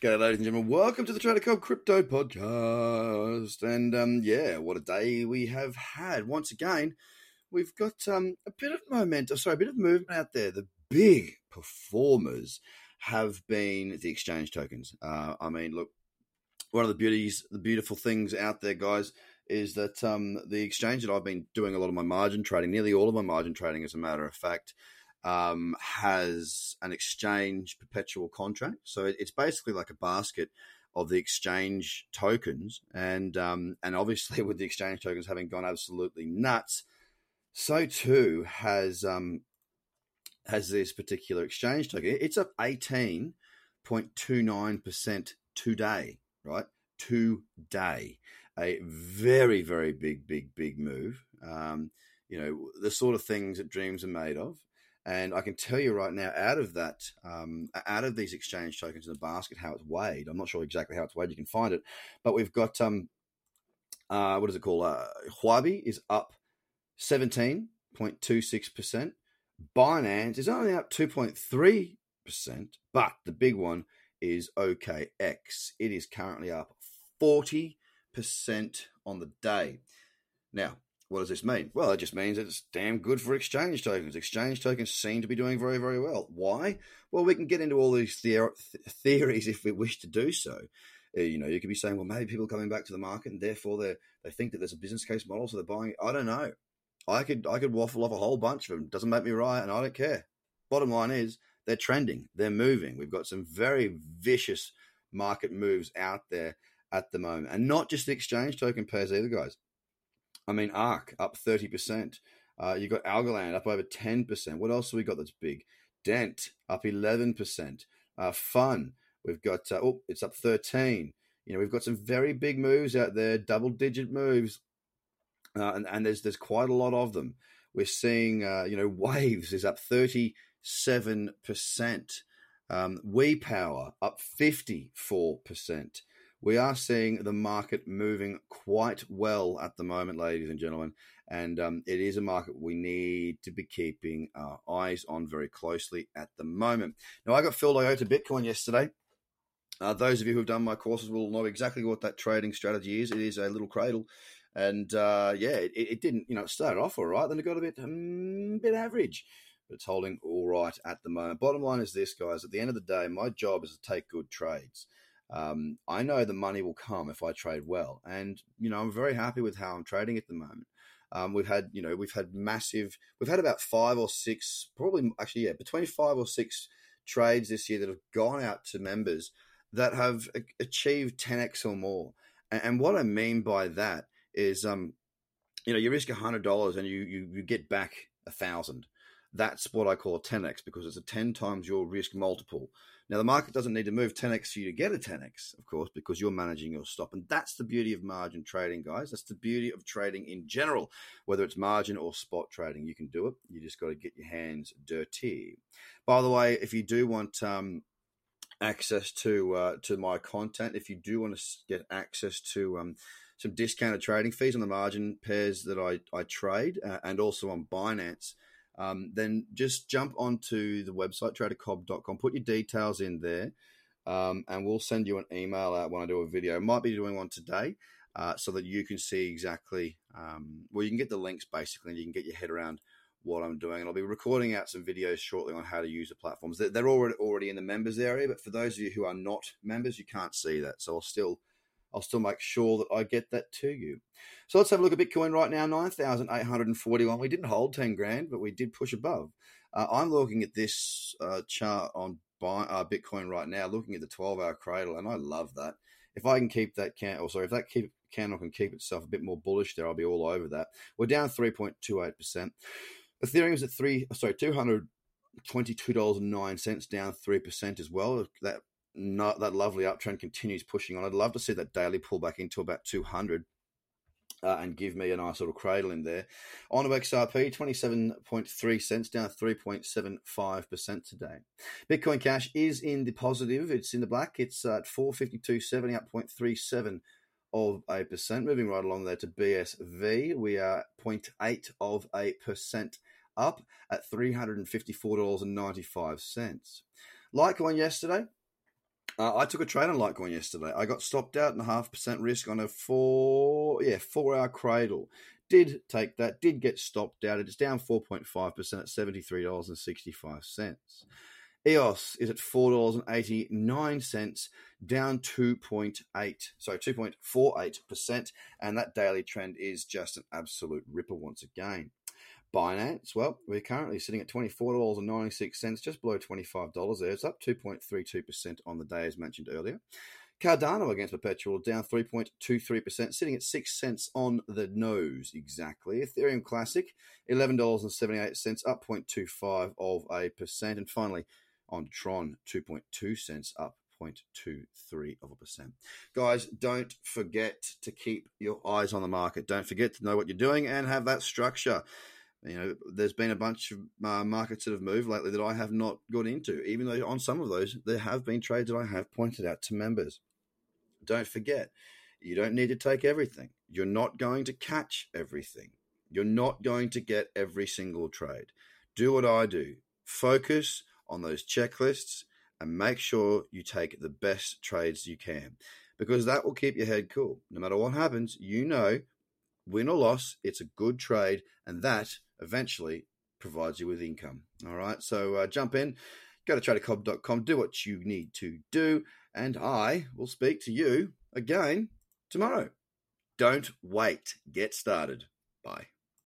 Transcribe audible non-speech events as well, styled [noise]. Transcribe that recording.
G'day, ladies and gentlemen. Welcome to the Trader Cobb Crypto Podcast. And um, yeah, what a day we have had. Once again, we've got um, a bit of momentum, sorry, a bit of movement out there. The big performers have been the exchange tokens. Uh, I mean, look, one of the beauties, the beautiful things out there, guys, is that um, the exchange that I've been doing a lot of my margin trading, nearly all of my margin trading, as a matter of fact, um, has an exchange perpetual contract. So it, it's basically like a basket of the exchange tokens, and um, and obviously [laughs] with the exchange tokens having gone absolutely nuts, so too has um, has this particular exchange token. It's up eighteen point two nine percent today, right? Today, a very very big big big move. Um, you know the sort of things that dreams are made of. And I can tell you right now, out of that, um, out of these exchange tokens in the basket, how it's weighed. I'm not sure exactly how it's weighed. You can find it, but we've got um, uh, what is it called? Uh, Huobi is up 17.26 percent. Binance is only up 2.3 percent, but the big one is OKX. It is currently up 40 percent on the day. Now, what does this mean? Well, it just means it's damn good for exchange tokens. Exchange tokens seem to be doing very, very well. Why? Well, we can get into all these theor- theories if we wish to do so. Uh, you know, you could be saying, well, maybe people are coming back to the market and therefore they they think that there's a business case model, so they're buying. I don't know. I could I could waffle off a whole bunch of them. Doesn't make me right, and I don't care. Bottom line is they're trending. They're moving. We've got some very vicious market moves out there at the moment, and not just the exchange token pairs either, guys. I mean, ARK up 30%. Uh, you got Algorand up over 10%. What else have we got that's big? Dent up 11%. Uh, Fun, we've got, uh, oh, it's up 13. You know, we've got some very big moves out there, double digit moves. Uh, and, and there's there's quite a lot of them. We're seeing, uh, you know, [laughs] Waves is up 37%. Um, WePower up 54% we are seeing the market moving quite well at the moment, ladies and gentlemen. And um, it is a market we need to be keeping our eyes on very closely at the moment. Now, I got filled IOTA Bitcoin yesterday. Uh, those of you who have done my courses will know exactly what that trading strategy is. It is a little cradle. And uh, yeah, it, it, didn't, you know, it started off all right, then it got a bit, um, bit average but it's holding all right at the moment. Bottom line is this, guys. At the end of the day, my job is to take good trades. Um, I know the money will come if I trade well, and you know I'm very happy with how I'm trading at the moment. Um, we've had, you know, we've had massive. We've had about five or six, probably actually, yeah, between five or six trades this year that have gone out to members that have achieved 10x or more. And, and what I mean by that is, um, you know, you risk hundred dollars and you, you you get back a thousand. That's what I call a 10x because it's a 10 times your risk multiple. Now, the market doesn't need to move 10x for you to get a 10x, of course, because you're managing your stop. And that's the beauty of margin trading, guys. That's the beauty of trading in general, whether it's margin or spot trading. You can do it. You just got to get your hands dirty. By the way, if you do want, um, access to uh, to my content. If you do want to get access to um, some discounted trading fees on the margin pairs that I, I trade uh, and also on Binance, um, then just jump onto the website, tradercobb.com, put your details in there, um, and we'll send you an email out when I do a video. Might be doing one today. Uh, so that you can see exactly, um, well, you can get the links basically, and you can get your head around what I'm doing. And I'll be recording out some videos shortly on how to use the platforms. They're already already in the members area, but for those of you who are not members, you can't see that. So I'll still I'll still make sure that I get that to you. So let's have a look at Bitcoin right now 9,841. We didn't hold 10 grand, but we did push above. Uh, I'm looking at this uh, chart on buy, uh, Bitcoin right now, looking at the 12 hour cradle, and I love that. If I can keep that can, or sorry, if that keep, candle can keep itself a bit more bullish there, I'll be all over that. We're down 3.28%. Ethereum is at three, sorry, two hundred twenty-two dollars and nine cents, down three percent as well. That that lovely uptrend continues pushing on. I'd love to see that daily pull back into about 200 uh, and give me a nice little cradle in there. On to XRP, 27.3 cents, down 3.75% today. Bitcoin Cash is in the positive. It's in the black. It's at 452.70, up 0.37 of a percent. Moving right along there to BSV, we are 0.8 of a percent up at $354.95. Litecoin yesterday, Uh, I took a trade on Litecoin yesterday. I got stopped out and a half percent risk on a four, yeah, four hour cradle. Did take that, did get stopped out. It's down 4.5% at $73.65. EOS is at $4.89, down 2.8, sorry, 2.48%. And that daily trend is just an absolute ripper once again. Binance, well, we're currently sitting at $24.96, just below $25 there. It's up 2.32% on the day, as mentioned earlier. Cardano against Perpetual down 3.23%, sitting at 6 cents on the nose exactly. Ethereum Classic, $11.78, up 0.25 of a percent. And finally, on Tron, 2.2 cents, up 0.23 of a percent. Guys, don't forget to keep your eyes on the market. Don't forget to know what you're doing and have that structure. You know, there's been a bunch of uh, markets that have moved lately that I have not got into, even though on some of those, there have been trades that I have pointed out to members. Don't forget, you don't need to take everything. You're not going to catch everything. You're not going to get every single trade. Do what I do. Focus on those checklists and make sure you take the best trades you can because that will keep your head cool. No matter what happens, you know, win or loss, it's a good trade and that eventually provides you with income. All right, so uh, jump in, go to tradercobb.com, do what you need to do, and I will speak to you again tomorrow. Don't wait, get started. Bye.